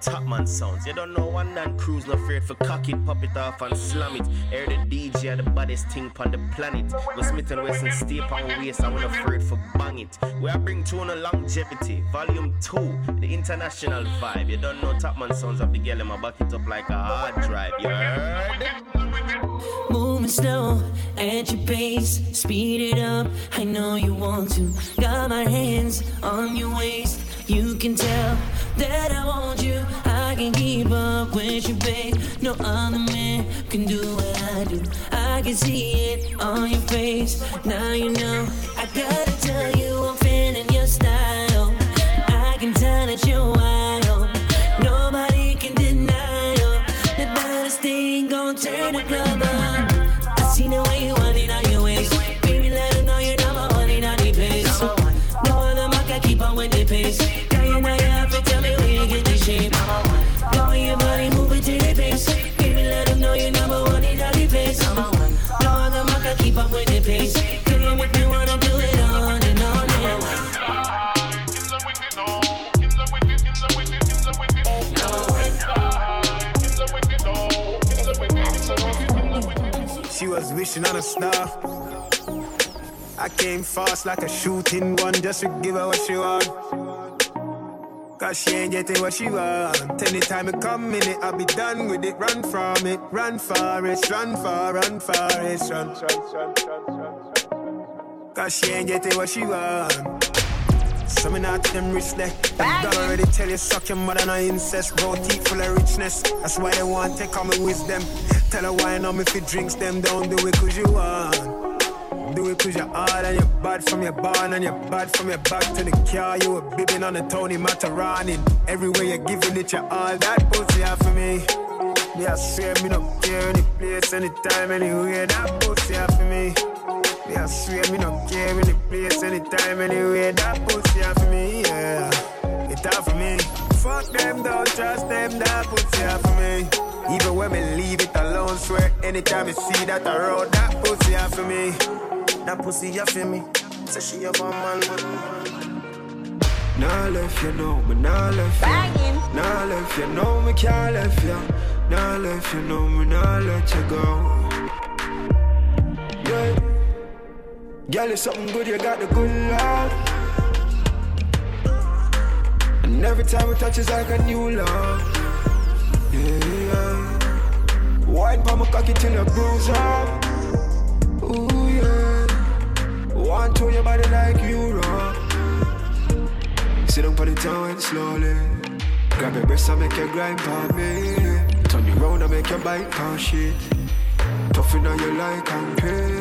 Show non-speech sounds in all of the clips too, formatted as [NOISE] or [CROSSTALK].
top man sounds. You don't know one man cruise, no afraid for cock it, pop it off and slam it. Aaron the DJ, the baddest thing on the planet. Go Smith and Wesson stay on waist, I'm not afraid for bang it. We are bring tune a longevity, volume 2, the international vibe. You don't know top man sounds of the girl in my back it up like a hard drive. You heard? Moving slow at your pace, speed it up. I know you want to. Got my hands on your waist. You can tell that I want you. I can keep up with you, babe. No other man can do what I do. I can see it on your face. Now you know. I gotta tell you, I'm feeling your style. Was wishing on a star. I came fast like a shooting gun just to give her what she want. Cause she ain't getting what she want. Anytime it come in it, I'll be done with it. Run from it, run for it, run for, run for it, run. Cause she ain't getting what she want. So me not them rich there. Them done already tell you suck your mother no incest. Bro, teeth full of richness. That's why they want take on me wisdom. Tell her why know me if it drinks them. Don't do it cause you want. Do it cause you're hard and you're bad from your barn and you're bad from your back to the car. You were bibbing on the Tony Matarani. Everywhere you're giving it your all. That pussy out for me. Yeah, I swear me no care any place, anytime, anywhere. That pussy out for me. Yeah, I swear me no care any place, anytime, anywhere. That pussy out for me, yeah. It out for me. Fuck them, don't trust them. That pussy out for me. Even when me leave it alone, swear anytime I see that I road, that pussy out for me. That pussy out for me. Say she have a man, but Nah left you know, me nah left you. Nah left you know, me can't left you. Nah left you know, me nah let you go. Girl, it's something good, you got the good love. And every time we touch it's like a new love. Yeah. Wine pa my cocky till you bruise up. Ooh, yeah. Want to your body like Europe. Sit down for the town slowly. Grab your breast and make you grind for me. Turn you round and make you bite for shit. Toughen on you like concrete.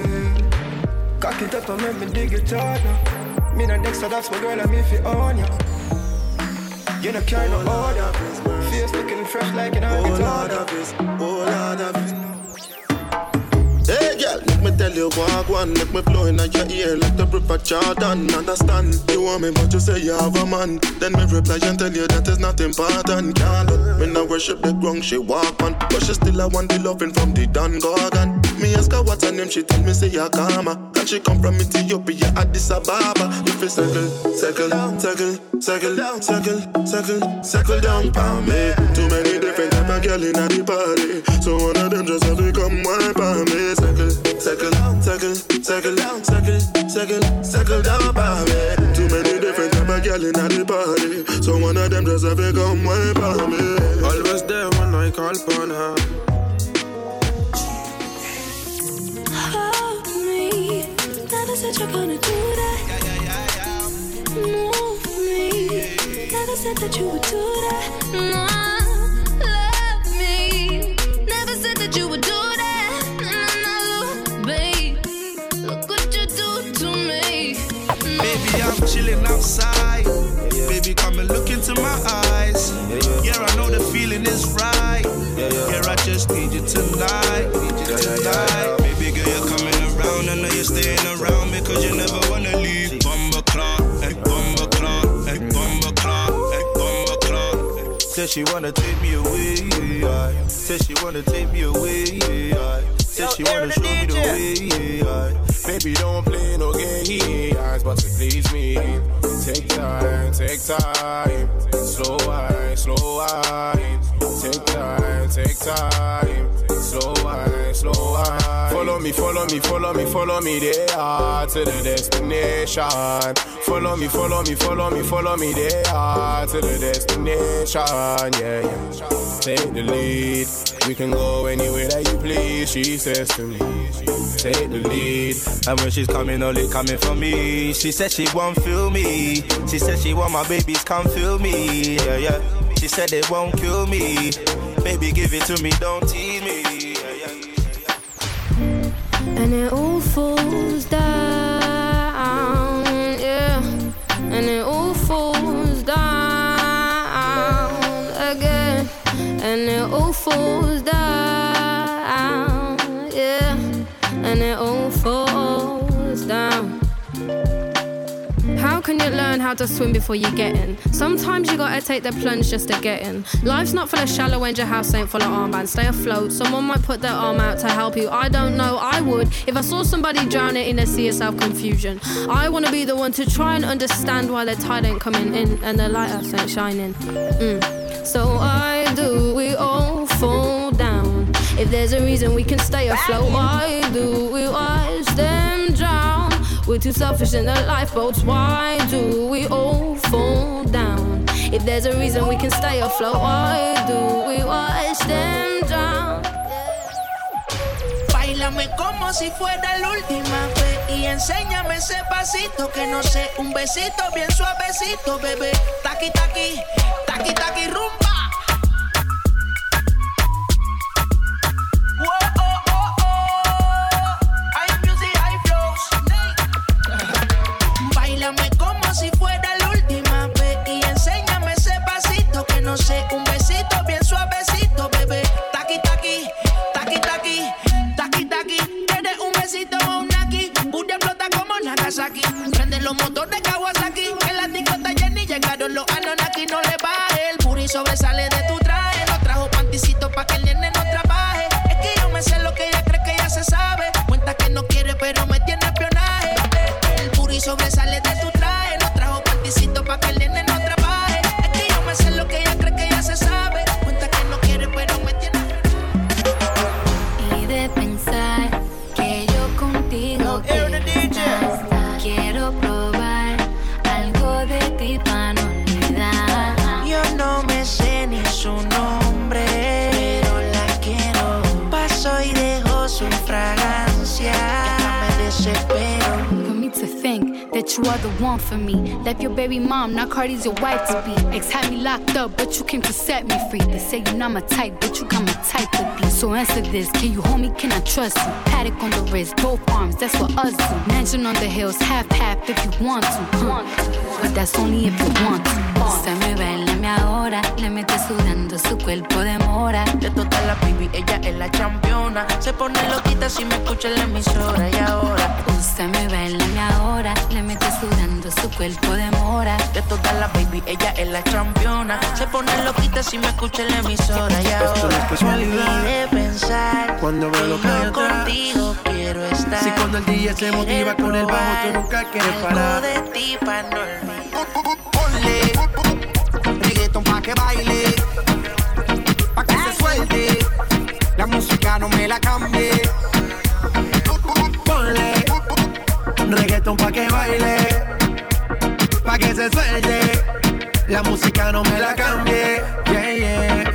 Cock it up and make me dig it harder. Me and Dexter, that's my girl, and me fi own ya. You no carry no order. Face looking fresh like an Oh Lord guitar. of this, oh Lord of this. Hey girl, me tell you walk one, make me flow in your ear like the river Jordan. Understand? You want me, but you say you have a man. Then me reply and tell you that is not important. Can't let me not worship the ground she walk on, but she still I want the loving from the Don Gorgon. Me ask her what's her name, she tell me say Yakama, and she come from Ethiopia, Addis Ababa. If you circle, circle, circle, circle, circle, circle, circle down for me. Too many different type of girl in the party, so one of them just have to come wipe on me. Circle, circle, circle, circle, circle, circle, circle down for me. Too many different type of girl in the party, so one of them just have to come wipe on me. Always there when I call upon her. Hold me. Never said you're gonna do that. Move me. Never said that you would do that. No. I'm outside. Baby, come and look into my eyes. Yeah, I know the feeling is right. Yeah, I just need you tonight. Need you tonight. Baby girl, you're coming around. I know you're staying around because you never wanna leave. Bomba clock, eh, bomba clock, eh, bomba clock, eh, bomba clock. Said she wanna take me away. yeah. Said she wanna take me away. yeah. Said she wanna show me the way. yeah. Baby, don't play no games, but to please me. Take time, take time. Slow wine, slow wine. Take time, take time. Slow wine, slow wine. Follow me, follow me, follow me, follow me there to the destination. Follow me, follow me, follow me, follow me there to the destination. Yeah, yeah. Take the lead. We can go anywhere that you please. She says to me, take the lead. And when she's coming, only coming for me. She said she won't feel me. She said she want my babies come feel me. Yeah, yeah. She said they won't kill me. Baby, give it to me, don't tease me. And it all falls down, learn how to swim before you get in? Sometimes you gotta take the plunge just to get in. Life's not full of shallow and your house ain't full of armbands. Stay afloat. Someone might put their arm out to help you. I don't know, I would. If I saw somebody drowning in a sea of self confusion, I wanna be the one to try and understand why the tide ain't coming in and the lighthouse ain't shining. Mm. So I do we all fall down? If there's a reason we can stay afloat, why do we them drown? We're too selfish in the lifeboats. Why do we all fall down? If there's a reason we can stay afloat, why do we watch them drown? Bailame como si fuera la última vez y enséñame ese pasito que no sé, un besito bien suavecito, bebé. Taqui taqui, taqui taqui rumba. You are the one for me. Left your baby mom, now Cardi's your wife to be. Ex had me locked up, but you came to set me free. They say you're not my type, but you got my type to be. So answer this, can you hold me, can I trust you? Paddock on the wrist, both arms, that's what us do. Mansion on the hills, half half if you want to. Want. But that's only if you want to. Se me bailame ahora, le mete sudando su cuerpo de mora. De todas las baby, ella es la championa. Se pone loquita si me escucha en la emisora y ahora. Úsame, bailame ahora, le mete sudando su cuerpo de mora. De todas las baby, ella es la championa. Se pone loquita si me escucha en la emisora y ahora. Esto es casualidad. De pensar Cuando veo lo que yo contigo quiero estar. Si cuando el día se motiva con el bajo, tú nunca quieres parar. de ti pa' no olvidar. Ponle reggaeton pa' que baile, pa' que se suelte. La música no me la cambie. Ponle reggaeton pa' que baile, que se suelte. La música no me la cambie, yeah, yeah.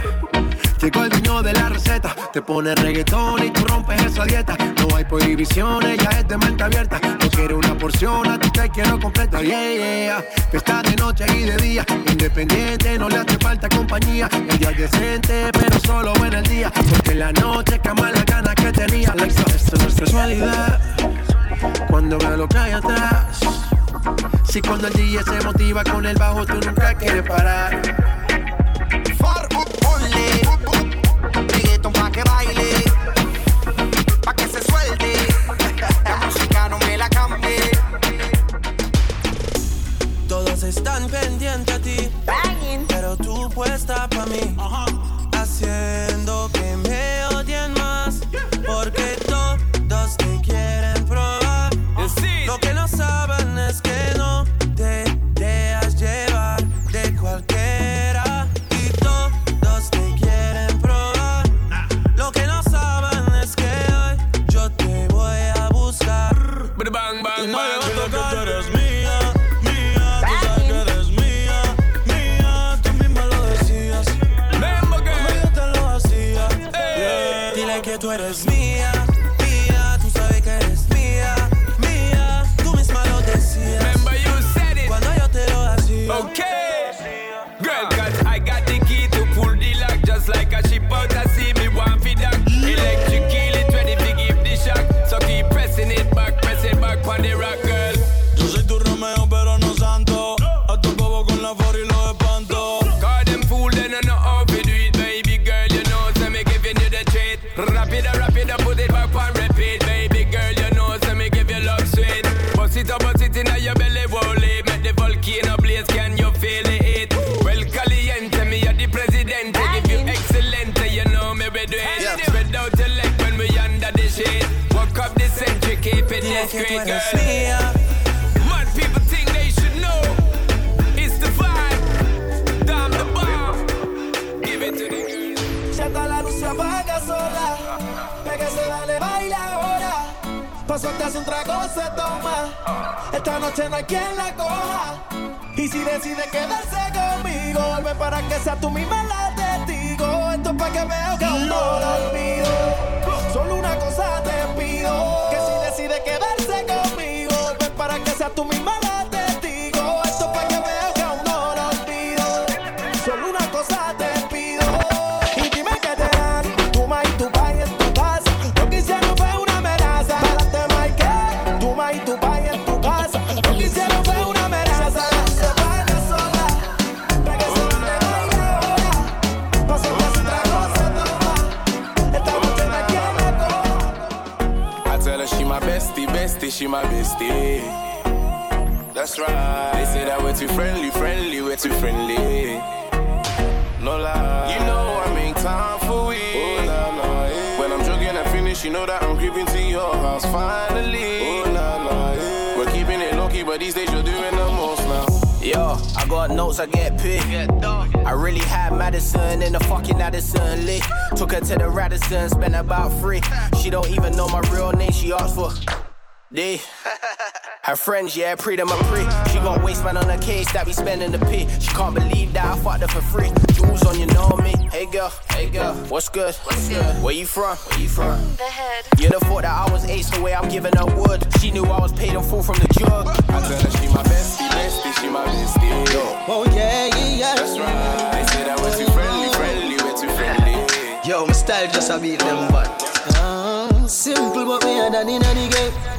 Llegó el dueño de la receta, te pone reggaetón y tú rompes esa dieta. No hay prohibiciones, ya es de mente abierta. No quiero una porción, a ti te quiero completa, yeah, yeah. Está de noche y de día, independiente, no le hace falta compañía. El día decente, pero solo en el día. Porque en la noche cama las ganas que tenía. Es casualidad. Cuando veo lo que hay atrás. Si cuando el día se motiva con el bajo, tú nunca quieres parar. Ponle reggaeton pa' que baile, pa' que se suelte. La música no me la cambie. Todos están pendientes a ti, pero tú puesta pa' mí, haciendo que que tú eres girl. mía. Mad people think they should know. It's the vibe. Damn the bomb. Give it to the girl. Ya está la luz se apaga sola. Pégase, dale, baila ahora. Paso te hace un trago, se toma. Esta noche no hay quien la coja. Y si decide quedarse conmigo, vuelve para que sea tú misma la testigo. Esto es para que veo que aún no lo olvido. Solo una cosa te pido: que si decide quedarse I tell her she my bestie, bestie, she my bestie. That's right. They say that we're too friendly, friendly, we're too friendly. No lie. You know I make time for we. Oh, nah, nah, yeah. When I'm jogging and finish, you know that I'm creeping to your house finally. Oh, nah, nah, yeah. We're keeping it low key, but these days you're doing the most now. Yo, I got notes, I get paid. I really had Madison in the fucking Addison Lee. Took her to the Radisson, spent about three. She don't even know my real name, she asked for D. [LAUGHS] Her friends, yeah, pre them a pre. She got waistband on her case that we spending the P. She can't believe that I fucked her for free. Jewels on, you know me. Hey girl, hey girl, what's good? What's good? Where you from? Where you from? The head. You'd have thought that I was ace the way I'm giving her wood. She knew I was paid in full from the jug. I tell her she my bestie, bestie, she my bestie. Yo. Oh yeah, yeah, yeah. That's right. They say that we're too friendly, friendly, we're too friendly. Yo, my style just a beat them but uh, Simple but me had in the game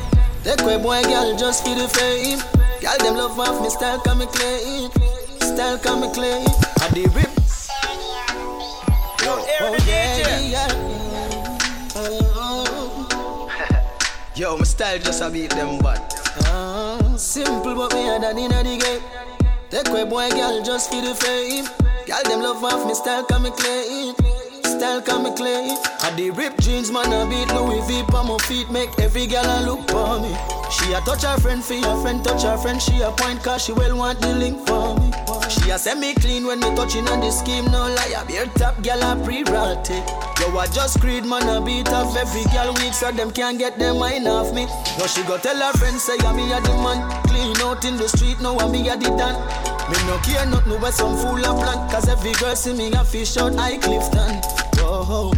Take away boy girl just for the fame Girl them love off me style come me clean Style come me clean I the rip. Yo, oh yeah. Oh, [LAUGHS] Yo, my style just a beat them but uh, Simple but me had in the game. Take away boy girl just for the fame Girl them love off me style come me clean Style come me clean I the rip jeans man I beat Louis V on my feet. Make every girl a look for me. She a touch her friend for her friend touch her friend. She a point cause she well want the link for me. She a send me clean when me touching on the scheme. No lie Beer top girl a pre-rotty Yo I just creed man I beat off every girl weak So them can't get their mind off me. Now she go tell her friends say I'm me a the man. Clean out in the street now I'm me a the dan. Me no care nothing where some fool a plan. Cause every girl see me a fish out I Clifton Whoa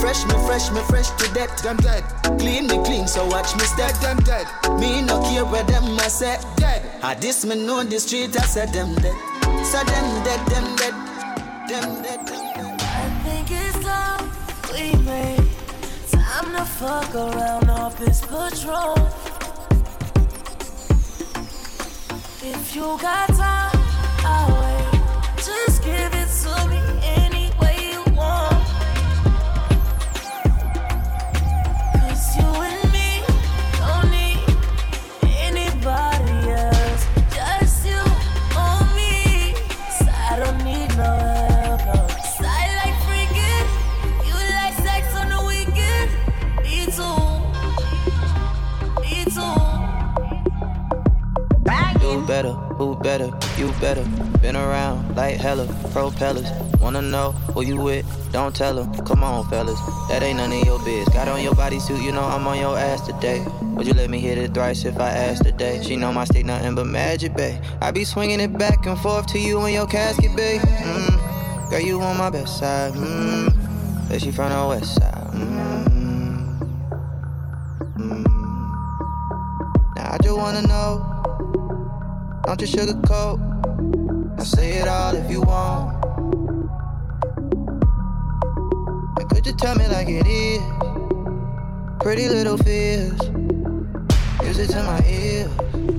Fresh me fresh me fresh to death Them dead Clean me clean so watch me step Them dead Me no care where them I say Dead I this me know the street I said them dead dead them dead Them dead them dead I think it's love we made. Time to fuck around off this patrol. If you got time, I'll wait. Just give it to me who better, you better. Been around like hella, propellers. Wanna know who you with? Don't tell them. Come on, fellas, that ain't none of your biz. Got on your bodysuit, you know I'm on your ass today. Would you let me hit it thrice if I asked today? She know my stick nothing but magic, babe. I be swinging it back and forth to you in your casket, babe. Mm. Girl, you on my best side. Mm. Bet she from the west side. Mm. Mm. Now I just wanna know. Don't you sugarcoat. I'll say it all if you want. And could you tell me like it is? Pretty little fears. It to my ears.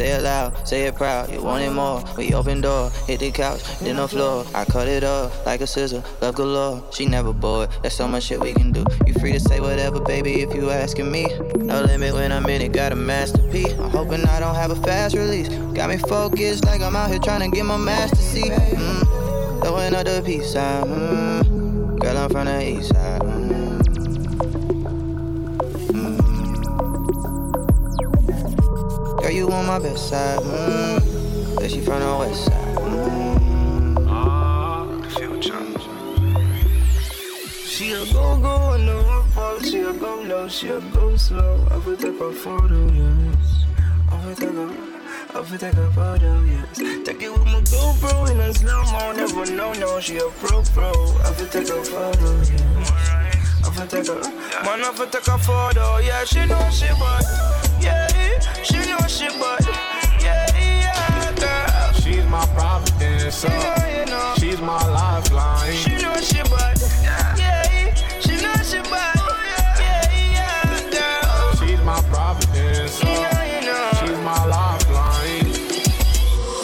Say it loud, say it proud. You want it more? We open door, hit the couch, then the floor. I cut it up like a scissor, love galore. She never bored. There's so much shit we can do. You free to say whatever, baby, if you asking me. No limit when I'm in it, got a masterpiece. I'm hoping I don't have a fast release. Got me focused like I'm out here trying to get my master seat. Mm, throwing up the peace sign. Mm, girl, I'm from the east side. Mm. Girl, you on my best side. Mm. Bet she from the west side. Mm. She a go go and no fall. She a go low, she a go slow. I will take a photo, yes. I will take a. I will take a photo, yes. Take it with my GoPro in a slow mo. Never know, no, she a pro pro. I will take a photo, yes. I will take a, man, I will take a photo. Yeah, she know she bad. Yeah, she know she bad. Yeah, yeah, girl. She's my providence. Uh. You know, you know. She's my lifeline. She know she bad. Yeah, yeah. she know she bad. Yeah, yeah, girl. She's my providence. Uh. You know, you know. She's my lifeline.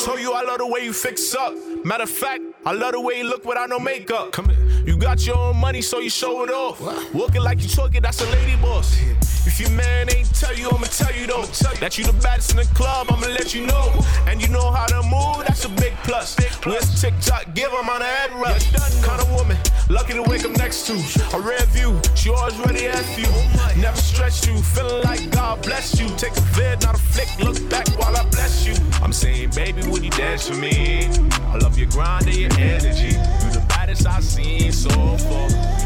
Told you I love the way you fix up. Matter of fact, I love the way you look without no makeup. Come here. You got your own money, so you show it off. Walking like you talking, that's a lady boss. If your man ain't tell you, I'ma tell you though. That you the baddest in the club, I'ma let you know. And you know how to move, that's a big plus. Where's TikTok? Give him on the head rush. Kind of woman, lucky to wake up next to. A rare view, she always ready at you. Never stress you, feeling like God bless you. Take a vid, not a flick, look back while I bless you. I'm saying, baby, would you dance for me? I love your grind and your energy. You the baddest I've seen so far.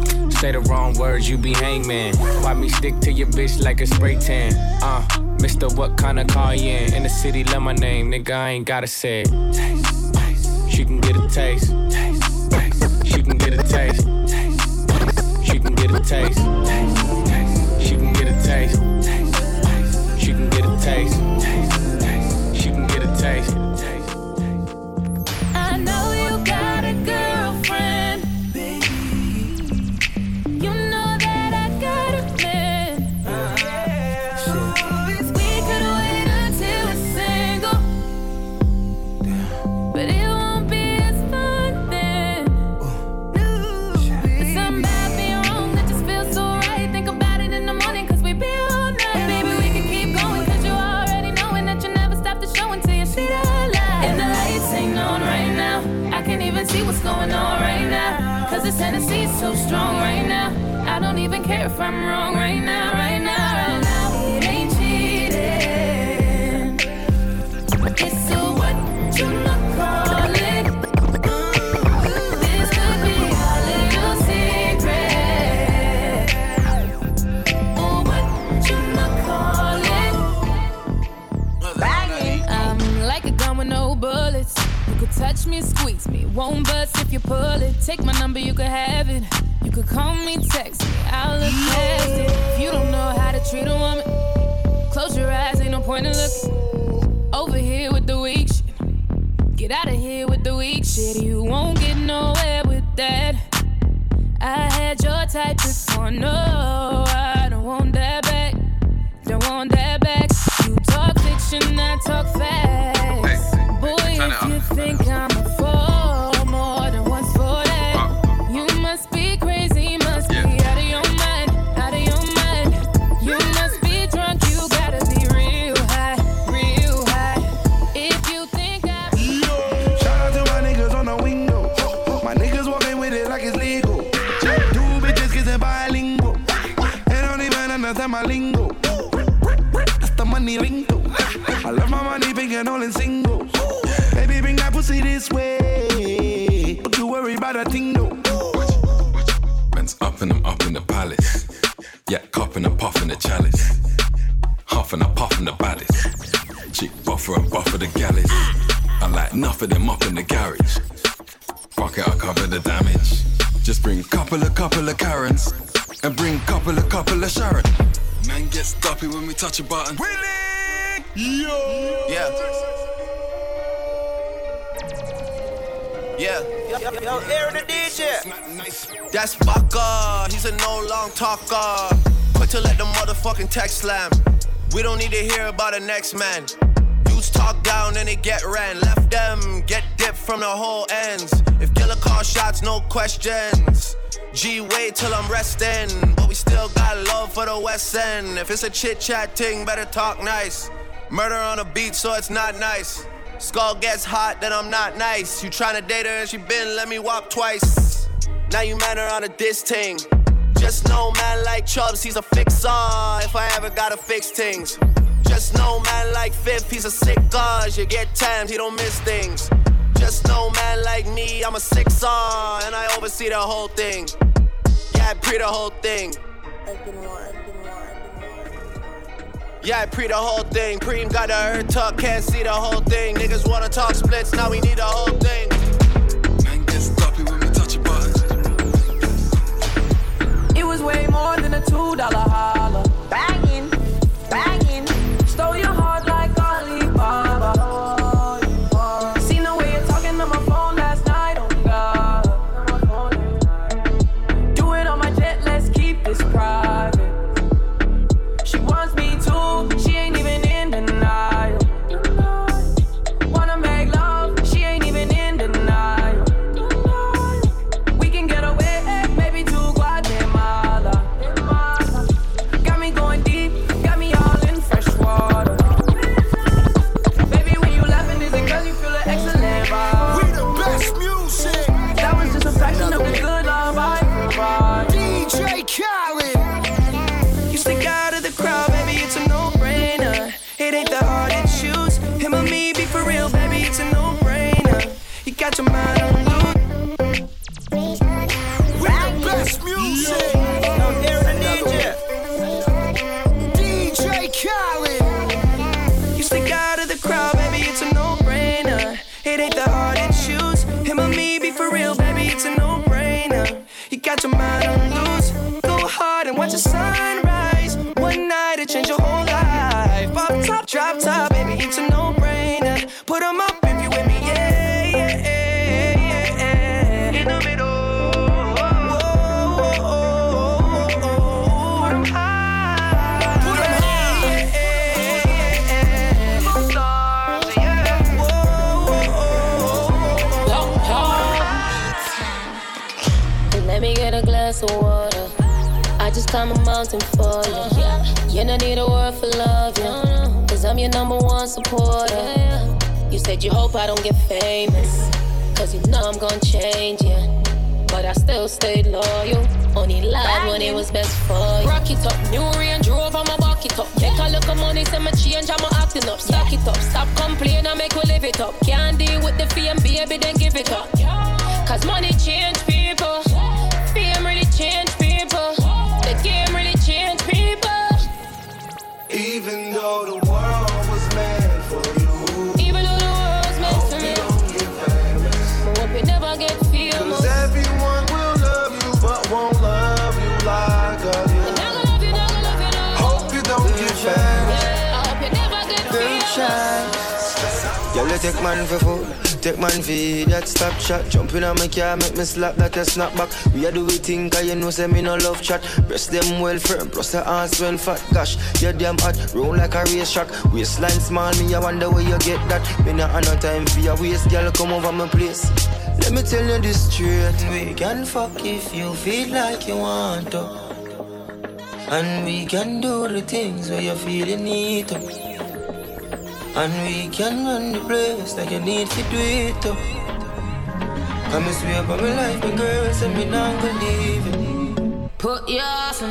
Say the wrong words, you be hangman. Why me stick to your bitch like a spray tan? Uh, Mister, what kind of car you in? In the city, love my name, nigga, I ain't gotta say it. Taste, taste. She can get a taste. She can get a taste. She can get a taste. She can get a taste. She can get a taste. I'm wrong right now, right now, now. It ain't cheating. It's a what you call it. Mm, this could be our little secret. Oh, what you not call it. I'm like a gun with no bullets. You could touch me, squeeze me, won't bust if you pull it. Take my number, you could have it. Call me, text me, I'll look past it. If you don't know how to treat a woman, close your eyes, ain't no point in looking. Over here with the weak shit. Get out of here with the weak shit. You won't get nowhere with that. I had your type before, no, I my lingo. That's the money lingo. I love my money big and all in single. Baby, bring that pussy this way. Don't you worry about a thing though. Man's up and I'm up in the palace. Yeah, cupping and puffing the chalice. Huffing and puffing the baddest. Chick buffer and buffer the galleys. I like enough of them up in the garage. Fuck it, I'll cover the damage. Just bring couple of couple of Karens. And bring couple of couple of Sharon. Man gets duppy when we touch a button. Wheeling! Yo! Yeah. Yeah. Yo, yo, yo, Aaron the DJ. That's Baka. He's a no long talker. Quick to let the motherfucking text slam. We don't need to hear about the next man. Dudes talk down and they get ran. Left them get dipped from the whole ends. If killer call shots, no questions. G, wait till I'm resting. But we still got love for the West End. If it's a chit chat thing, better talk nice. Murder on a beat, so it's not nice. Skull gets hot, then I'm not nice. You tryna date her and she been let me walk twice. Now you man her on a diss ting. Just know man like Chubbs, he's a fixer. If I ever gotta fix things. Just know man like Fifth, he's a sick cause. You get times, he don't miss things. Just know man like me, I'm a sixer. And I oversee the whole thing. Yeah, I pre the whole thing. Yeah, I pre the whole thing. Preem got a hurt tuck, can't see the whole thing. Niggas wanna talk splits, now we need the whole thing. Man gets duppy when we touch a button. It was way more than a two dollar holler. Take man for food, take man for that stop shot. Jump in on my car, make me slap that a snap back. We a do we think, cause you know say me no love chat. Breast them well firm, plus the ass well fat. Gosh, you damn hot, roll like a race track. Waistline small, me I wonder where you get that. Me not have no time for your waist, girl, come over my place. Let me tell you this straight. We can fuck if you feel like you want to. And we can do the things where you feel you need to. And we can run the place like you need to do it too. Come and swear by my life, my girl, say me not gonna leave it. Put your ass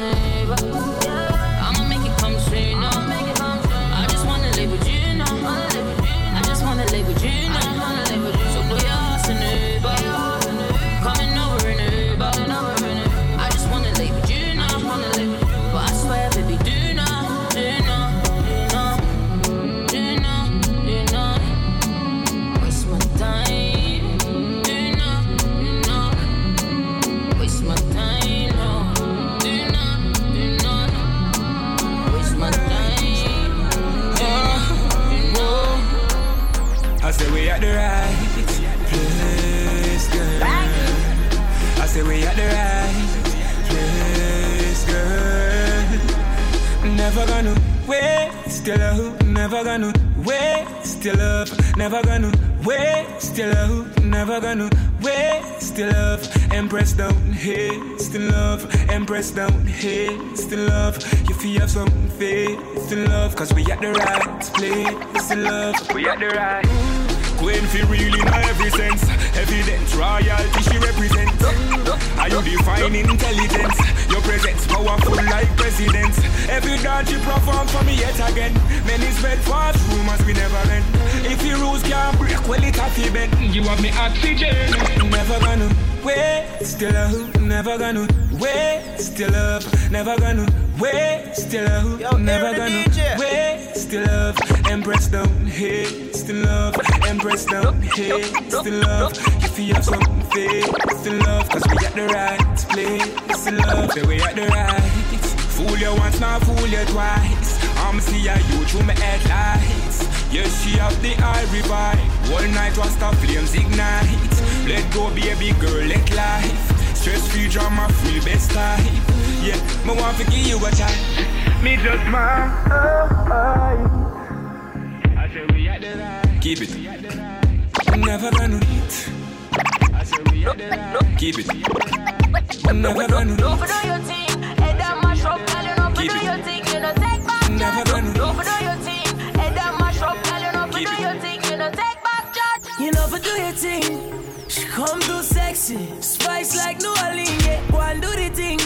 your love, never gonna waste your love, never gonna waste your love, never gonna waste your love. Empress don't haste in love, Empress don't haste in love. You feel have some faith in love, cause we at the right place in love, we at the right. Queen feel really in every sense. Evidence, royalty she represents Are you define intelligence? Your presence powerful like presidents. Every dance you perform for me yet again. Many spread fast rumors we never end. If your rules can't break, well it have to bend. You have me oxygen. Never gonna waste your love. Never gonna waste your love. Never gonna waste your love. Yo, Never gonna DJ. waste your love. Empress don't haste in love. Empress don't haste in love. If you have some faith in love, cause we at the right place in love. Say we at the right. Fool you once, not fool you twice. I'm see a you through my headlights. Yes, she have the eye revive. One night was the flames ignite. Let go, baby girl, let life. Stress free drama, free best type. Yeah, me want to give you a time. Me just my I say we at the right. Keep it. Never gonna eat. I say we at the right. Keep it. Never gonna Don't eat. do your thing, head down my shop, girl, you know, Keep do it. your thing, you know, take back Never charge. gonna Don't do your thing, head down my shop, girl, you know, do your thing, you know, take back charge. You know, for do your thing. She come too sexy, spice like New Orleans. Yeah, go and do the thing.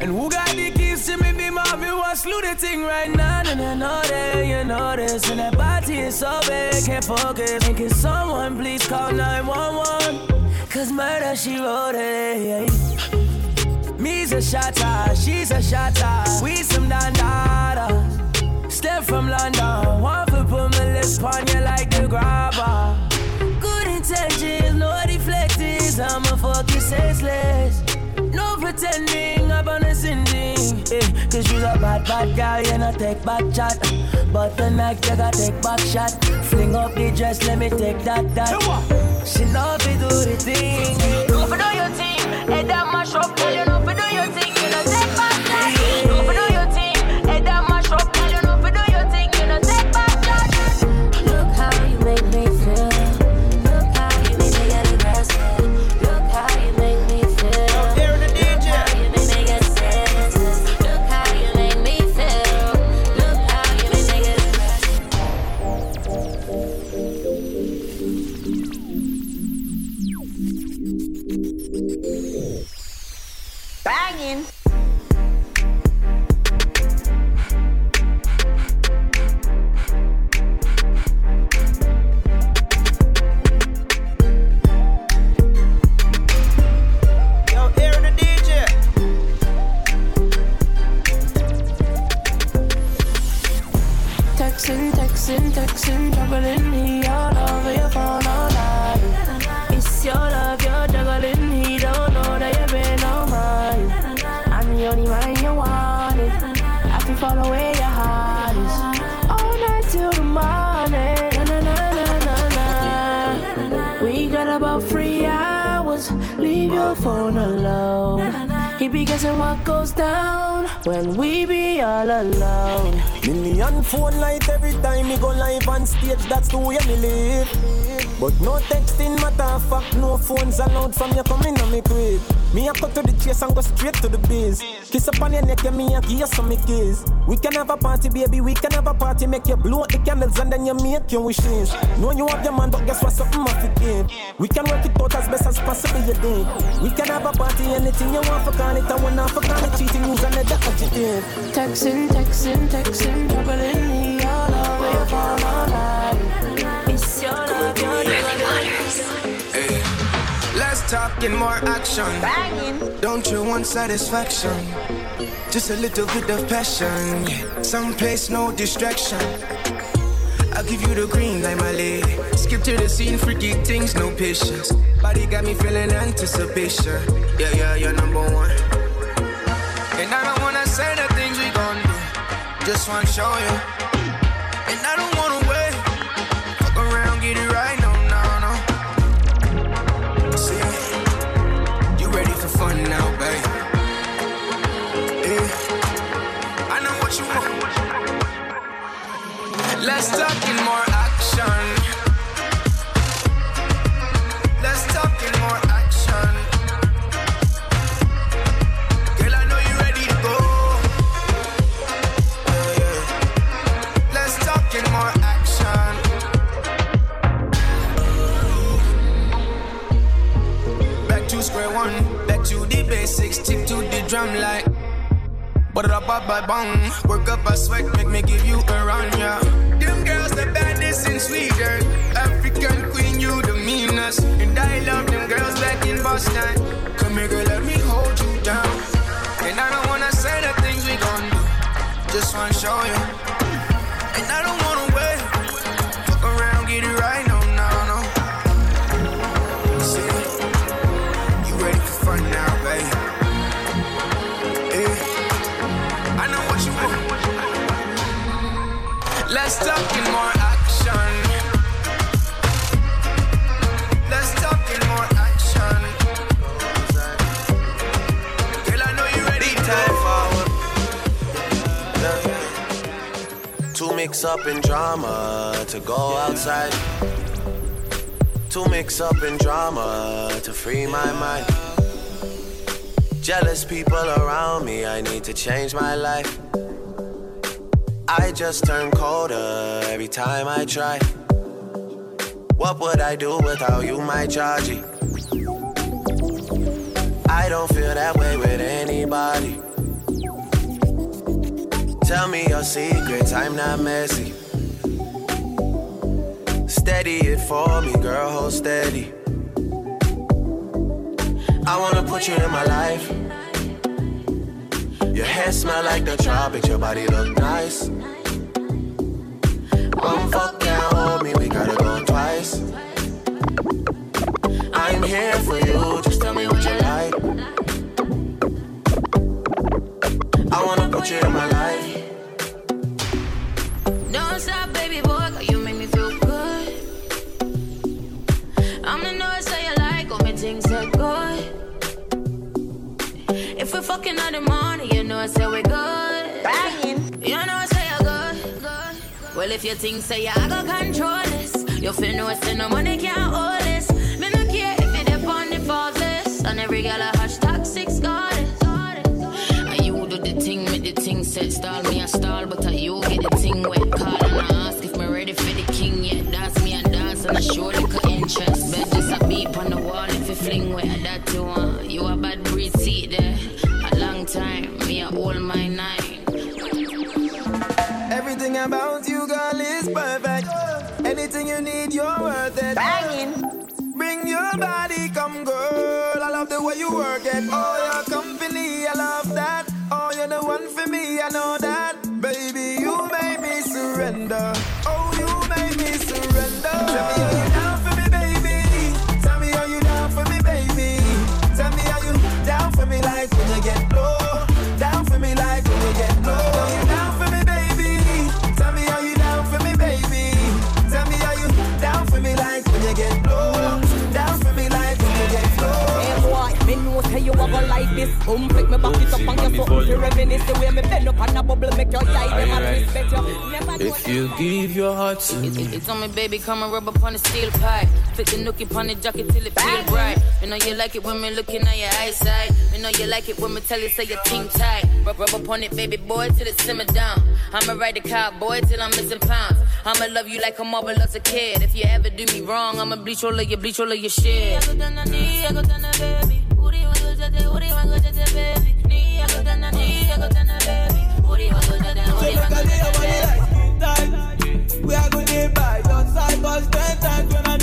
And who got the keys to me? Be mommy, what's do the thing right now? And I know that you know this. And that body is so big, can't focus. And can someone please call 911? Cause murder, she wrote it. Yeah. Me's a shotter, she's a shotter. We some dandadas. Step from London, one for put my lips on you like the grabber. Good intentions, no deflectors. I'm a fucking senseless. Cause you's a bad, bad girl, you know, take back chat. But tonight you gotta take back shot. Fling up the dress, let me take that, that. She if you do the thing. Don't do your team, head that my shop, girl, you know, But no texting matter fuck, no phones allowed from you coming on me crib. Me a cut to the chase and go straight to the biz. Kiss up on your neck and me a give you some kiss. We can have a party, baby, we can have a party. Make you blow the candles and then you make your wishes. Know you have your man, but guess what? Something must be give. We can work it out as best as possible, you think. We can have a party, anything you want for call it. I want not for call it, cheating, use another adjective. Texting, texting, texting, juggling he all over talking, more action. Don't you want satisfaction? Just a little bit of passion. Someplace, no distraction. I'll give you the green light, my lady. Skip to the scene, freaky things, no patience. Body got me feeling anticipation. Yeah, yeah, you're number one. And I don't wanna say the things we gon' do. Just wanna show you. Bang. Work up a sweat, make me give you a run, yeah. Them girls the baddest in Sweden. African queen, you the meanest. And I love them girls back in Boston. Too mixed up in drama to go outside. Too mixed up in drama to free my mind. Jealous people around me, I need to change my life. I just turn colder every time I try. What would I do without you, my Georgie? I don't feel that way with anybody. Tell me your secrets, I'm not messy. Steady it for me, girl, hold steady. I wanna put you in my life. Your hair smell like the tropics, your body look nice. One fuck hold me, we gotta go twice. I'm here for you, just tell me what you like. I wanna put you in my life. Stop, baby boy, cause you make me feel good. I'm the you like, all me things are good. If we're fucking out the morning, you know I say we good. Banging. You know I say you're good, good. Well, if you think say you I go control this, you feel no say no money can't hold this. Me no care if you dip on the list, and every gal a hashtag six goddess. And you do the thing, make the thing set stall me a stall, but I you get the thing wet. Call and I ask if me ready for the king yet. Dance me and dance and I show little interest. Bet just a beep on the wall if you fling wet. That you want, you a bad breed seat there. A long time, me a hold my nine. Everything about you, girl, is perfect. Anything you need, you're worth it. Banging. Bring your body, come, girl. I love the way you work it. Oh, your company, I love that. Oh, you're the one for me, I know that. Surrender. Oh, you made me surrender. This. Um, pick me back it up and you something to reminisce the way me bend up on a bubble, make your eye them and respect you. Never If you give your heart to me, It's on me, baby, come and rub up on the steel pipe. Fit the nookie on the jacket till it feel bright. You know you like it when me looking at your eyesight. You know you like it when me tell you say your ting tight. Rub, rub up on it, baby boy, till it simmer down. I'ma ride the cowboy till I'm missing pounds. I'ma love you like a mother loves a kid. If you ever do me wrong, I'ma bleach all of your bleach all of your shit. We are going to by your side, cause ten times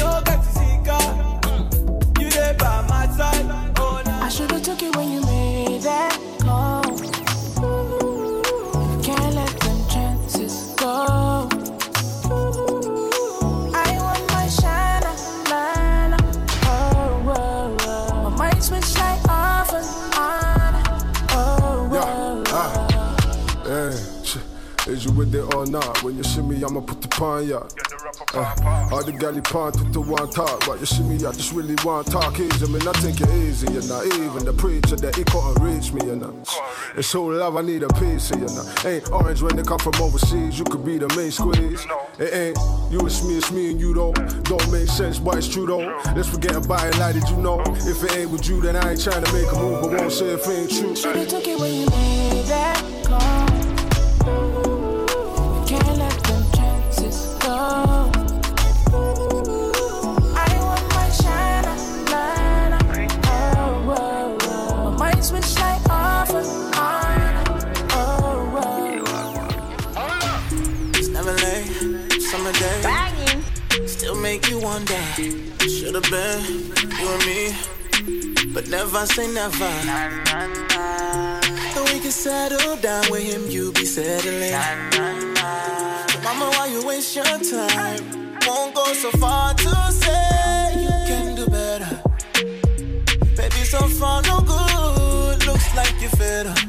you with it or not? When you see me, I'ma put the pawn ya. Uh, all the galley pants with the one talk, but you see me, I just really want talk easy. I mean, I think it easy, you know. Even the preacher that he couldn't reach me, you know. It's so love, I need a piece of you know. Ain't orange when they come from overseas, you could be the main squeeze. It ain't you, it's me, it's me and you though. Don't make sense, but it's true though. Let's forget about it, like did you know? If it ain't with you, then I ain't trying to make a move, but won't say if it ain't true. Should've took it when you made that call. Never say never. So we can settle down with him, you be settling. So mama, why you waste your time? Won't go so far to say you can do better. Baby, so far no good. Looks like you fed up.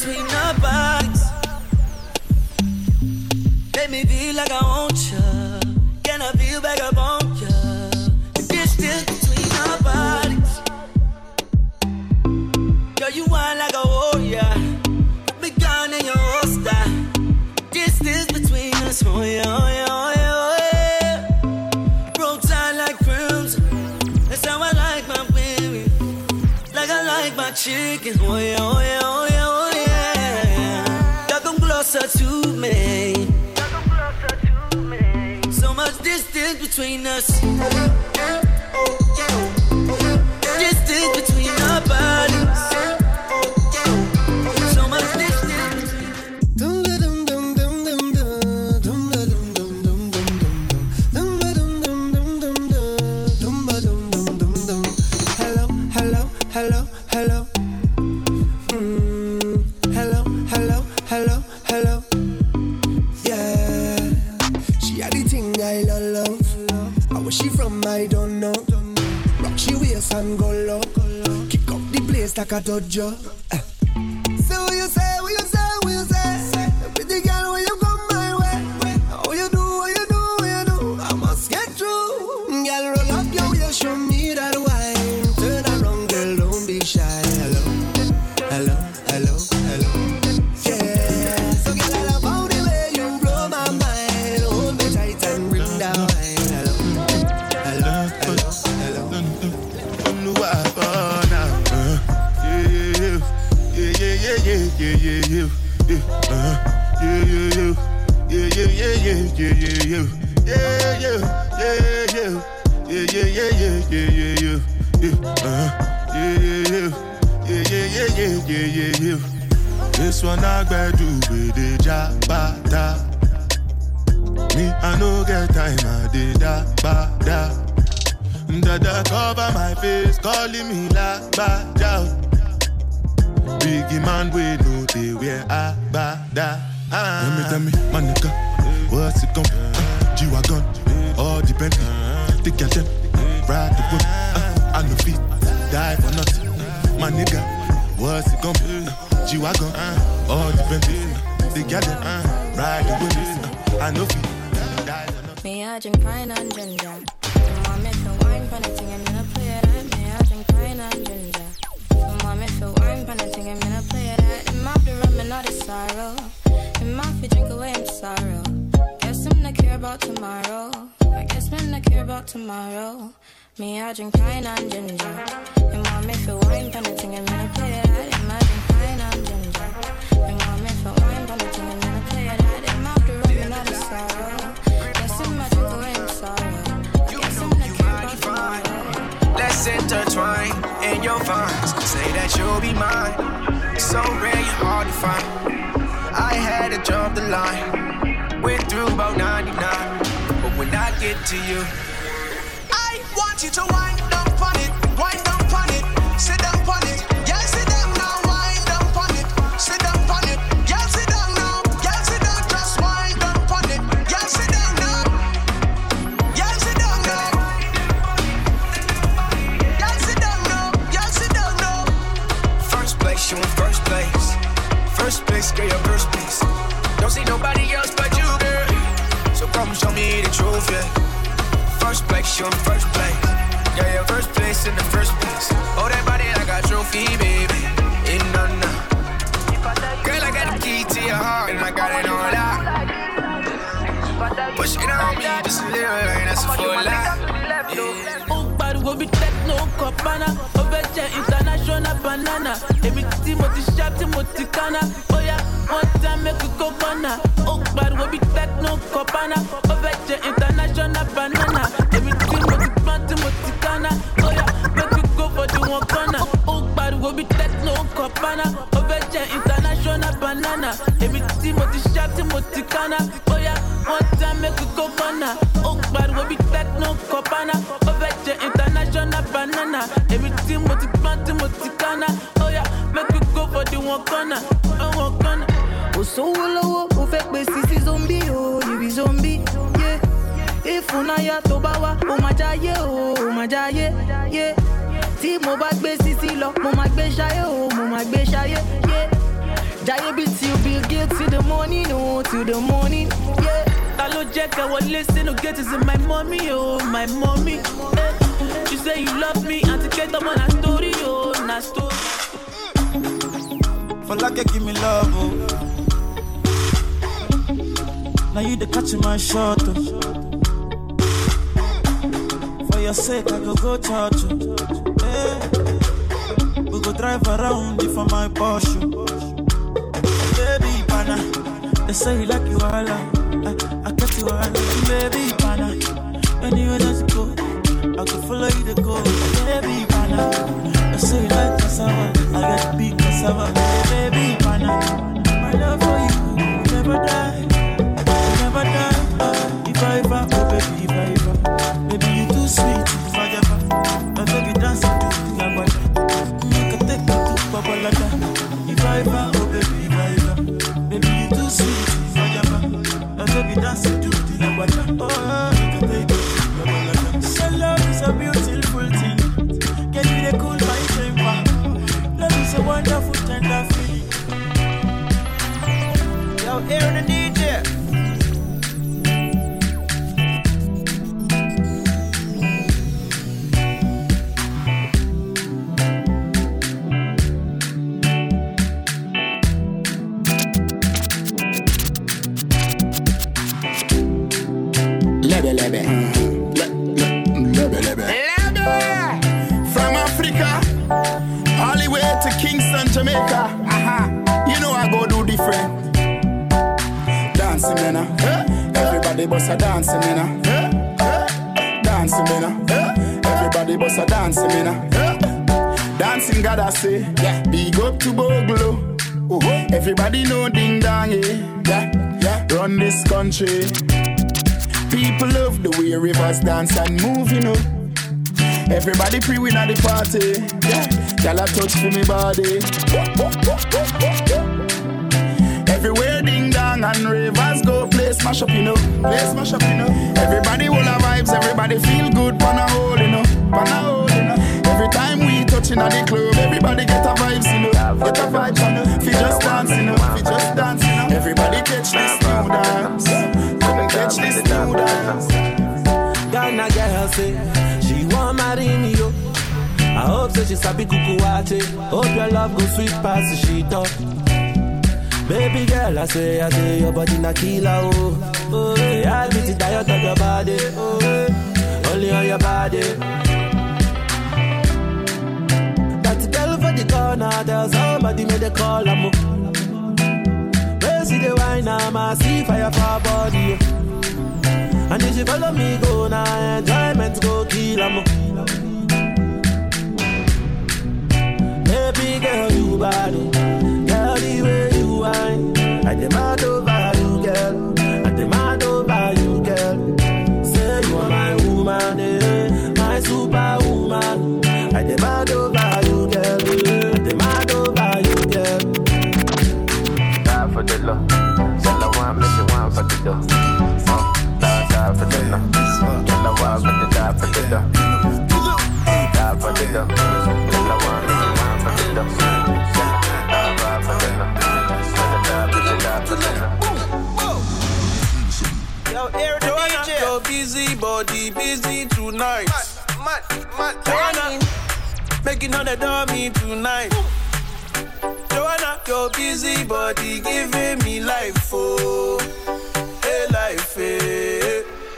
Between between us. I don't know. Rock she waist and go low. Kick up the place like a dojo. Yeah, yeah, yeah, yeah, yeah. Yeah, yeah, yeah, yeah. Yeah, yeah, yeah, yeah, yeah, yeah, uh-huh. yeah. Yeah, yeah, yeah, yeah. Yeah, yeah, yeah, yeah. This one I do with the jabata. Me, I no get time, I did da ba da. Dada cover my face, calling me la ba da. Biggie man, we know they wear a ba da. Ah. Tell me, tell me, my nigga, what's it gon' uh, G-Wagon, all Bentley, the girl them, ride the whip, uh, I no feet, die for nothing. My nigga, what's it gon' be? Uh, G-Wagon, all Bentley, the girl them, uh, ride the whip, uh, I no feet, die. Me, I drink pine and ginger. Want me to wine for the thing, I'm gonna play that. Me, I drink pine and ginger. Want me to wine for the thing, I'm gonna play that. It might be rum and not a sorrow. It might be drink away in sorrow. I'm care about tomorrow. I guess I'm care about tomorrow. Me, I drink pine and ginger. You want me wine for the thing, I'm gonna play. It might drink pine and ginger. You want me wine for the thing, I'm gonna play. It might be rum and not a sorrow. Guess I'm drink away in sorrow. I guess I'm not care about tomorrow. Let's intertwine in your vines. Say that you'll be mine. So rare, you're hard to find. I had to jump the line. Get to you, I want you to wind up truth, yeah. First place, you in first place. Yeah, your first place in the first place. Oh, that body like a trophy, baby. In none. Girl, I got the key to your heart, and I got it on lock. Push it on me, just a little, like that's a full lot. ó pariwo bí techno kọ̀pánà ó fẹ́ jẹ́ international banana èmi tí mo ti ṣá shot mo ti kana. Oh yeah, one time make we corner. Oh, but we be techno copana. The international Oh, but we be techno copana. Over the international banana. Mo ti shot mo ti kana. Oh yeah, one time make we go corner. Oh, but we be techno copana. Over the international banana. Everything mo ti plant mo ti yeah, make we go for the one corner. Oh, one corner. kò sówó lọ́wọ́ ó fẹ́ pé sisi zombi o be zombi yé ìfúnnáyà tó bá wá ó máa jáyé o ó máa jáyé yé tí mo bá gbé sisi lọ mo máa gbé ṣayé o mo máa gbé ṣayé yé jáyé bí till bill gates till the morning o till the morning yé. Ta ló jẹ́ ká wọlé sínú gate is in my mommy oh my mommy. Eh. She say you love me àti kẹ́tọ́ mọ́ na story oh na story. For like give me love, oh. Now you the catch my shot, oh. For your sake, I go go church, oh. Go drive around for my Porsche. Baby, pana. They say you like you all, I, I get you all, baby, pana. Anywhere that you go, I could follow you to go, baby, pana. They say you like cassava, I get big cassava, baby, pana. My love for you never die, never die. Uh, if I ever, oh baby, if I ever, Everybody pre win at the party. Yeah, y'all a touch for me body. Everywhere ding dong and rivers go, play smash up, you know. Play smash up, you know. Everybody will have vibes, everybody feel good, pan a hole, you know. Pan a hole, you know. Every time we touching at the club, everybody get a vibes, you know. Get a vibe, you know. Fi just dance, you know. Fi just dance, you know. Everybody catch this new dance. Come catch this new dance. Ghana girl say yo. I hope say she sabi kuku wache. Hope your love go sweet past the sheet up. Baby girl, I say, I say your body na killer oh. Oh, yeah, I beat it diet of your body. Oh, only on your body. That girl for the corner, there's somebody made a call. I'm Where see the wine, I'm a see fire for body. Oh. And if you follow me, go now, enjoyment go kill 'em. Baby girl, you bad, oh. girl, the way you whine. I demand over you, girl. I demand over you, girl. Say you are my woman, eh, my superwoman. For the love. Tell her one, die for the dough. Die for the dough. Tell her one, make for the dough. Die, die for the love. Tell die for the die for the love. Yo, Aaron Joanna, DJ. your busy body busy tonight. Mad, mad, Joanna, making on the dummy tonight. Joanna, your busy body giving me life, oh, hey life, hey.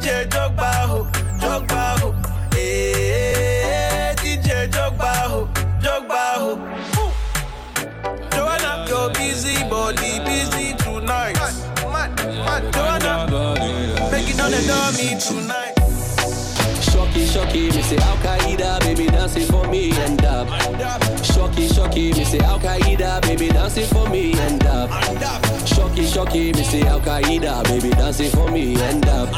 DJ Drogba, ho? Drogba, ho? Hey, eh, DJ Drogba, ho? Drogba, ho? Ooh. Joanna, your busy body busy tonight. Joanna, making on the dummy tonight. Shocky, shocky, me say Al Qaeda, baby dancing for me and up. Shocky, shocky, me say Al Qaeda, baby dancing for me and up. Shocky, shocky, me say Al Qaeda, baby dancing for me and up.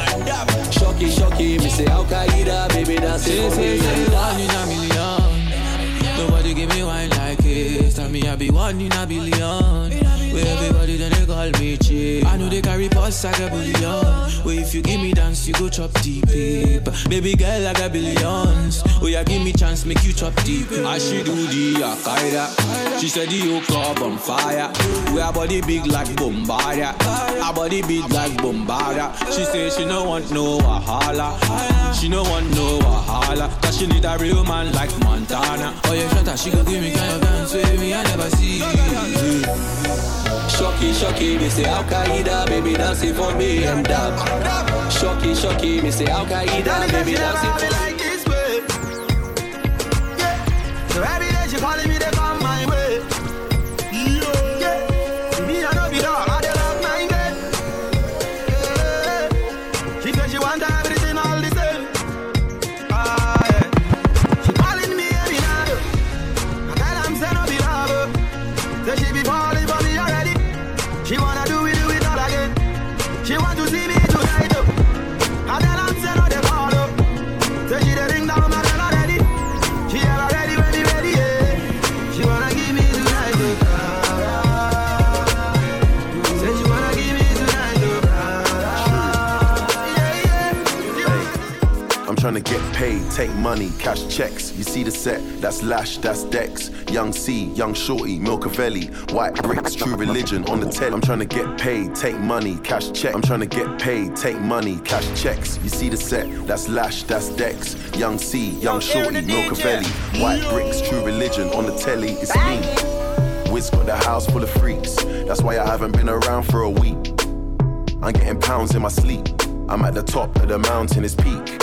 Shocky, shocky, me say Al Qaeda, baby dancing for me and One in a million. Nobody give me wine like this. Tell me I be one in a billion. Where everybody then they call me cheap. I know they carry pulse like a billion. Where if you give me dance, you go chop deep. Baby girl, I got billions. Oh yeah, give me chance, make you chop deep. I she do the Akaida. She said the whole club on fire. We her body big like Bombardia. Her body big like Bombardia. She say she no want no Wahala. She no want no Wahala. Cause she need a real man like Montana. Oh yeah, shut up, she go give me kind of dance with me, I never see. Shocky, shocky, me say Al Qaeda, baby dancing for me and up. Shocky, shocky, me say Al Qaeda, baby dancing for me. like this way. Yeah. She wanna do it, do it all again. She want to see me tonight. oh. I tell am say no dey call up. Say she dey ring down my bell already. She ever ready me ready, yeah. She wanna give me tonight, oh. Say she wanna give me tonight, oh. Yeah, yeah. I'm trying to get paid, take money, cash checks. See the set, that's Lash, that's Dex. Young C, Young Shorty, Milcavelli, White Bricks, True Religion on the telly. I'm trying to get paid, take money, cash check. I'm trying to get paid, take money, cash checks. You see the set, that's Lash, that's Dex. Young C, Young Shorty, Milcavelli, White Bricks, True Religion on the telly. It's me. Wiz got the house full of freaks. That's why I haven't been around for a week. I'm getting pounds in my sleep. I'm at the top of the mountain, it's peak.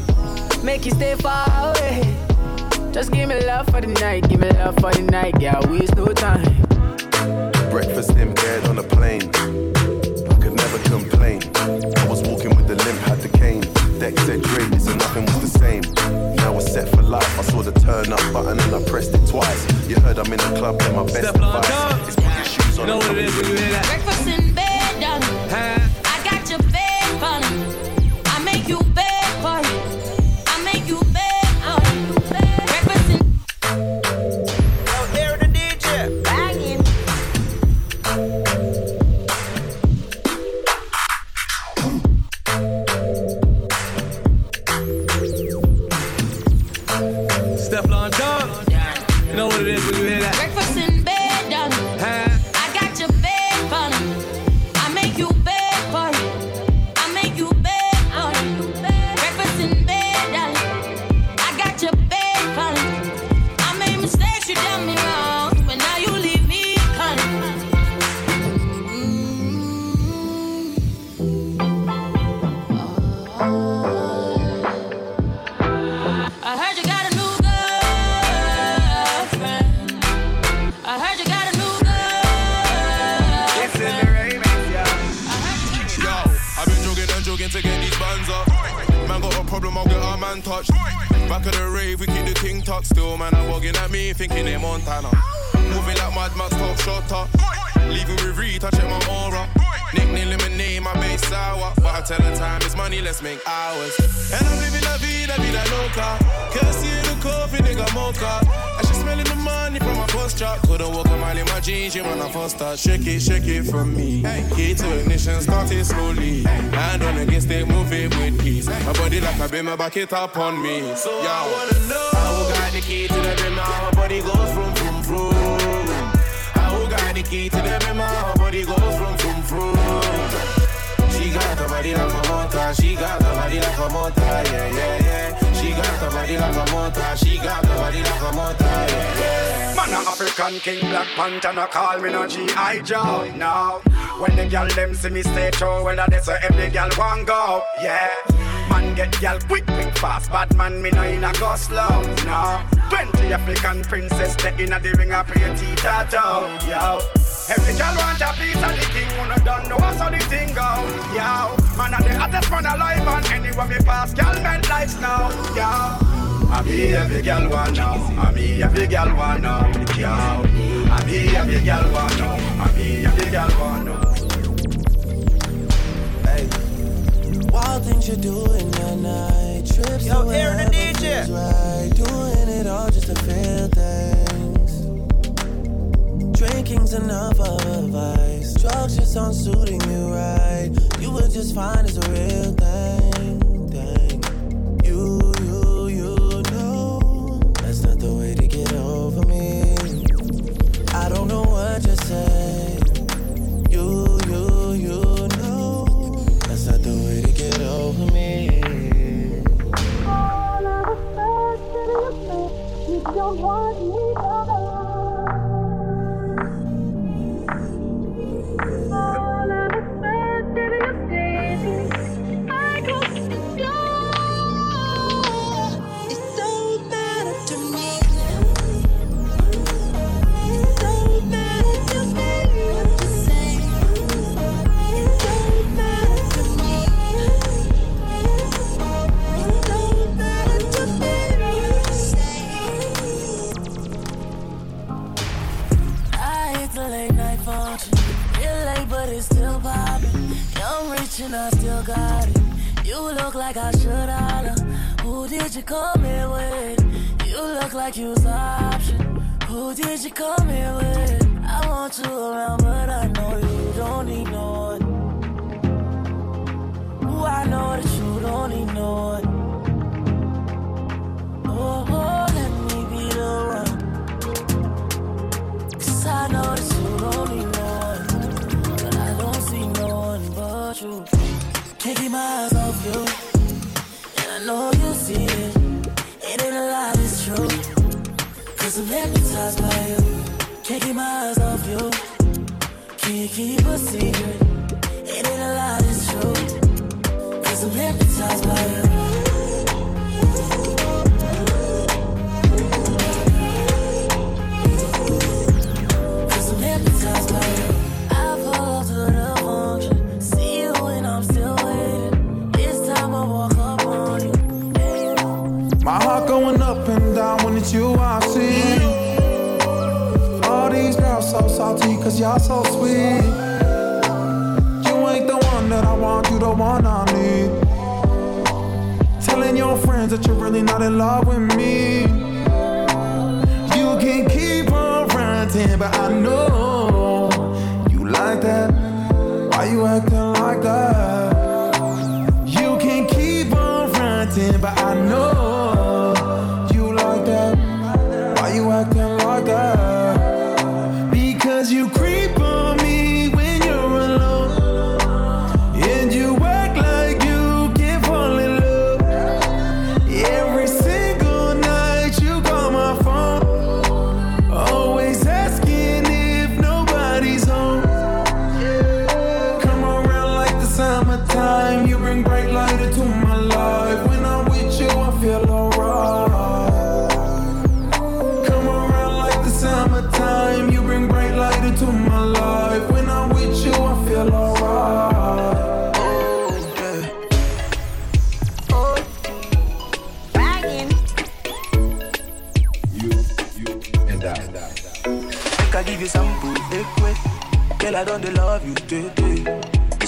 Make you stay far away. Just give me love for the night, give me love for the night, yeah, waste no time. Breakfast in bed on a plane. I could never complain. I was walking with the limp, had the cane. Deck said great, so nothing was the same. Now we're set for life. I saw the turn up button and I pressed it twice. You heard I'm in the club, then my best Step on advice top. is put your shoes on. You know what it is when you hear that? Breakfast in bed, darling. I got your bed when I first start. Shake it, shake it for me. Key to ignition, start it slowly. Hand on against it, move it with ease. My body like a beamer, back it up on me. So Yo. I wanna know how who got the key to the now my body goes from from from. How got the key to the now my body goes from from from. She got the body like a motor, she got the body like a motor, yeah, yeah, yeah. Got the body like a motor, she got the body like a motor, yeah, yeah. Man, a African king, Black Panther, no call me no G.I. Joe, no. When the girl them see me stay true, well, that's where every girl want go, yeah. Man get girl quick, quick, fast, bad man, me no in a go slow, no. Twenty African princess, they in a the ring, I play a tattoo, yo. Every girl want a piece of the king, wanna done know how the thing go, yo. Man, I'm the hottest man alive, and anywhere me pass, girl make lights now, yo. I be every girl want know, I be every girl want know, yo. I be every girl want know, I be every girl want know. Wild things you do in the night. Trips Yo, to Aaron the wherever DJ. feels Right. Doing it all just to feel things. Drinking's enough of a vice. Drugs just aren't suiting you right. You were just fine as a real thing. thing. You, you, you know. That's not the way to get over me. I don't know what you say. You, you, you know. That's not the way to get over me. You don't want me Young, and I still got it. You look like I should holler. Who did you come here with? You look like you was option. Who did you come here with? I want you around, but I know you don't need no one. Ooh, I know that you don't need no one. Can't keep my eyes off you. And I know you see it. It ain't a lie, it's true. Cause I'm hypnotized by you. Can't keep my eyes off you. Can't keep a secret? Salty cause y'all so sweet. You ain't the one that I want, you the one I need. Telling your friends that you're really not in love with me. You can keep on ranting, but I know you like that. Why you acting like that? You can keep on ranting, but I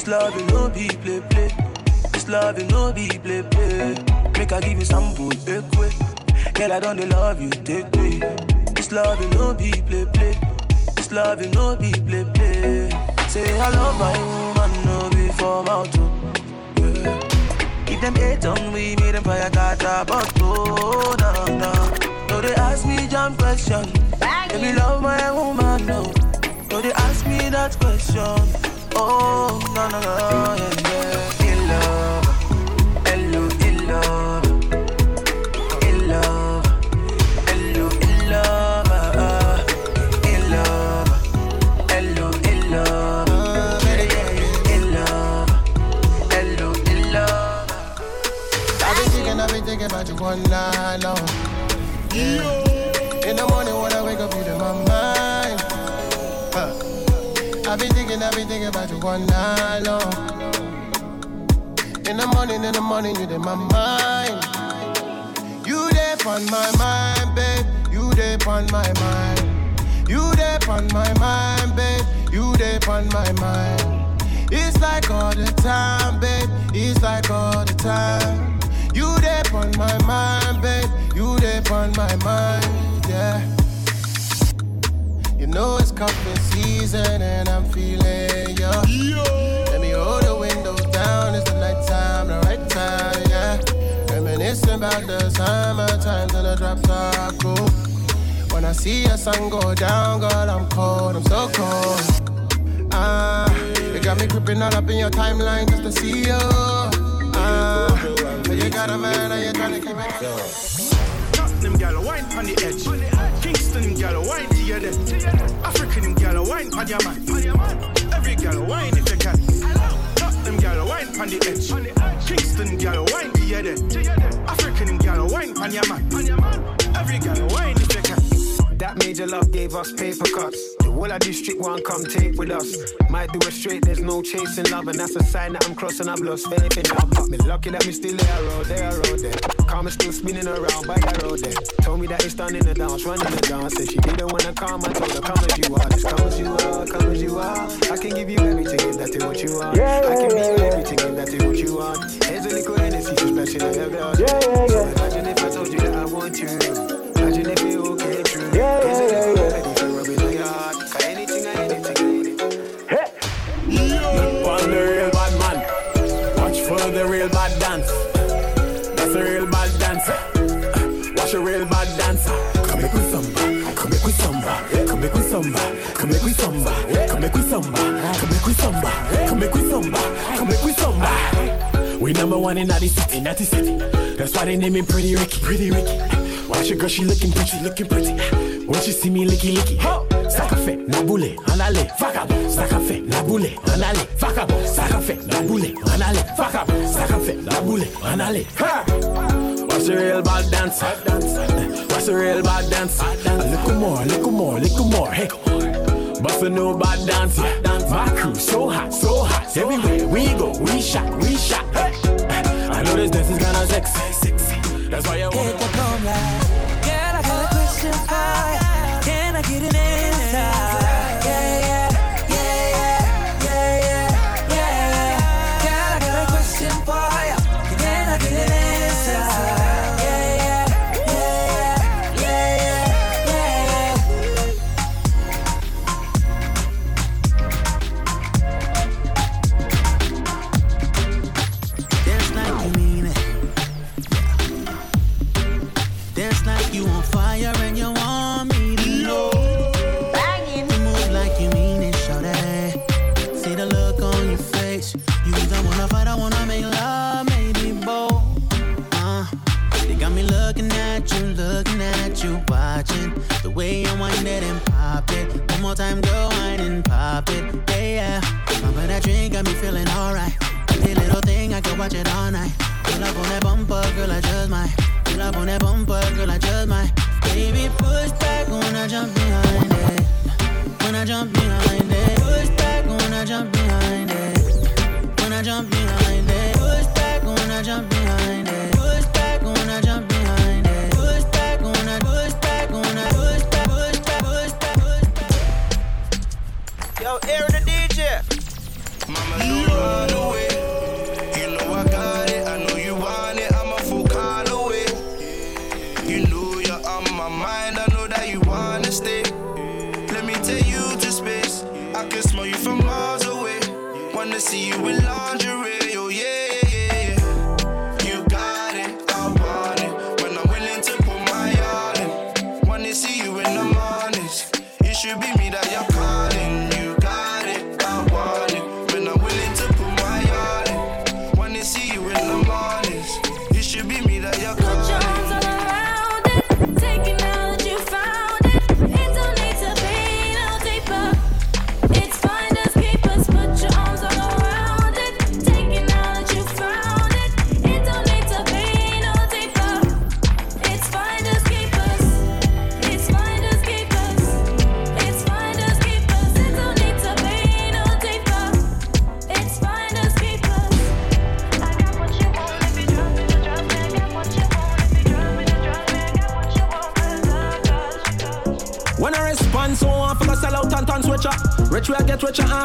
This love you no be play, play. This love you no be play, play. Make I give you sample, eh, quick. Girl, I don't love you, day, day. This love you no be play, play. This love you no be play, play. Say I love my woman, no be for mouth. If them hate on we, me them fire kata, but oh, no, no. No, they ask me jump question. Baby, love my woman, no. No, they ask me that question. Oh, no, no, no, yeah, yeah. In love, hello, in love, in love, hello, in love, uh, in love, hello, in love, yeah, yeah, yeah. in love, hello, in love. I've been thinking, I've been thinking about you one night long. Yeah. Thinking, I've been thinking about you one night long. In the morning, in the morning, you in my mind. You there on my mind, babe. You there on my mind. You there on my mind, babe. You there on my mind. It's like all the time, babe. It's like all the time. You there on my mind, babe. You there on my mind, yeah. Know it's cuffing season and I'm feeling you. Let me hold the windows down. It's the night time, the right time, yeah. Reminiscing about the summer times and the drops are cool. When I see a sun go down, girl, I'm cold. I'm so cold. Ah, you got me creeping all up in your timeline just to see you. Ah, you got a man and you're trying to keep it. Tottenham gal wine on the edge. Kingston gal wine to your dead. African gal wine on your man. Every gal wine if you can. Tottenham gal wine on the edge. Kingston gal wine to your dead. African gal wine on your man. Every gal wine you. That major love gave us paper cuts. The whole of district one come take with us. Might do it straight, there's no chasing love, and that's a sign that I'm crossing. I've lost faith in love. But me lucky that me still there, road there, road there. Karma still spinning around by that road there. Told me that it's done in the dance, running the dance. Said she didn't wanna come, I told her come as you are, just come as you are, come as you are. I can give you everything if that is what you want. I can be you everything if that is what you want. Here's a little Hennessy, just splashing on your blood. So imagine if I told you that I want you. Imagine if it samba. Come make we samba. Come make we samba. Come make we samba. Come make we samba. Come make we samba. We number one in the city, the city. That's why they name me Pretty Ricky. Pretty Ricky. Watch your girl, she looking pretty, looking pretty. When she see me licky licky, Saka fait, na boule, en allez, vagabond. Saka fait, na boule, en allez, vagabond. Saka na boule, en allez, vagabond. Saka na boule, en allez. Ha! What's a real bad dancer? What's a real bad dancer? A little more, a little more, a little more. Hey, Bust a new bad dance, yeah. My crew so hot, so hot. Everywhere we go, we shot, we shot. Hey. I know this dance is kinda sexy. That's why I wanna. Girl, I got a question for ya. Can I get an answer?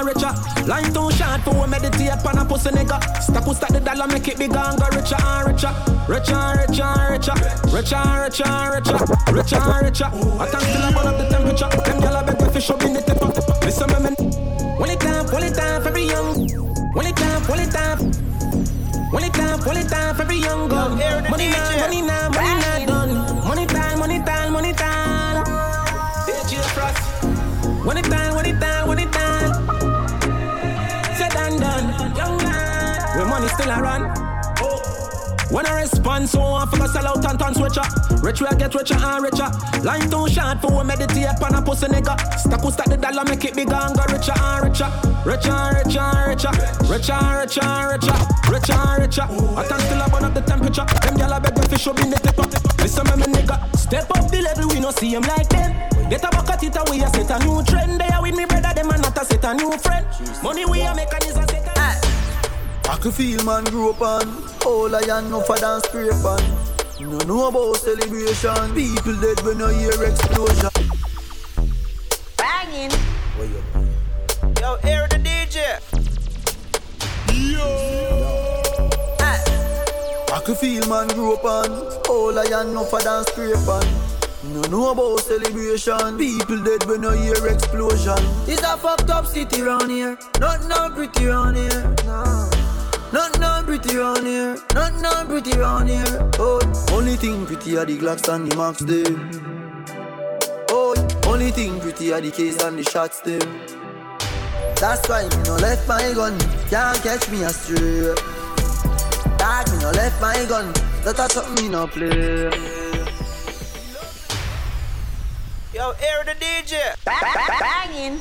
Richer. Line too short for we meditate on a pussy nigga. Stop who stack the dollar, make it bigger and go richer and richer. Richer and richer and richer. Richer and richer and richer. Richer and richer. I can still up up the temperature. Them gyal a beg fish up in the tipper. Listen me, man. When it time, when it time every young. When it time, when it time. When it time, when it time every young gun. Money now, money now, money now done. Money time, money time, money time. When it time, when it time, when it still a run. When I respond, so I forgot sell out and turn switcher. Rich will get richer and richer. Line too short for we meditate on a pussy nigga. Stop who stack the dollar, make it bigger and go richer and richer. Richer and richer and richer. Richer and richer and richer. Richer and richer. I can still burn up the temperature. Them gyal a beg me fish up in the tipper. Listen me, me nigga. Step up the level, we no see him like them. Get a bucket it away, a set a new trend. They are with me brother, them and not a set a new friend. Money we a make and is a set a I can feel man grow up on All I am no for dance scrape on. No know about celebration. People dead when I hear explosion. Banging. Yo, air the DJ. Yo. I can feel man grow up on All I am no for dance scrape on. No know about celebration. People dead when I hear explosion. It's a fucked up city round here. Nothing no pretty round here. No. Nothing no pretty round here not no pretty round here Oh, only thing pretty are the Glocks and the Max them Oh, only thing pretty are the case and the shots them That's why me no left my gun Can't catch me astray Dog, me no left my gun. That's something me no play. Yo, air the DJ. Banging.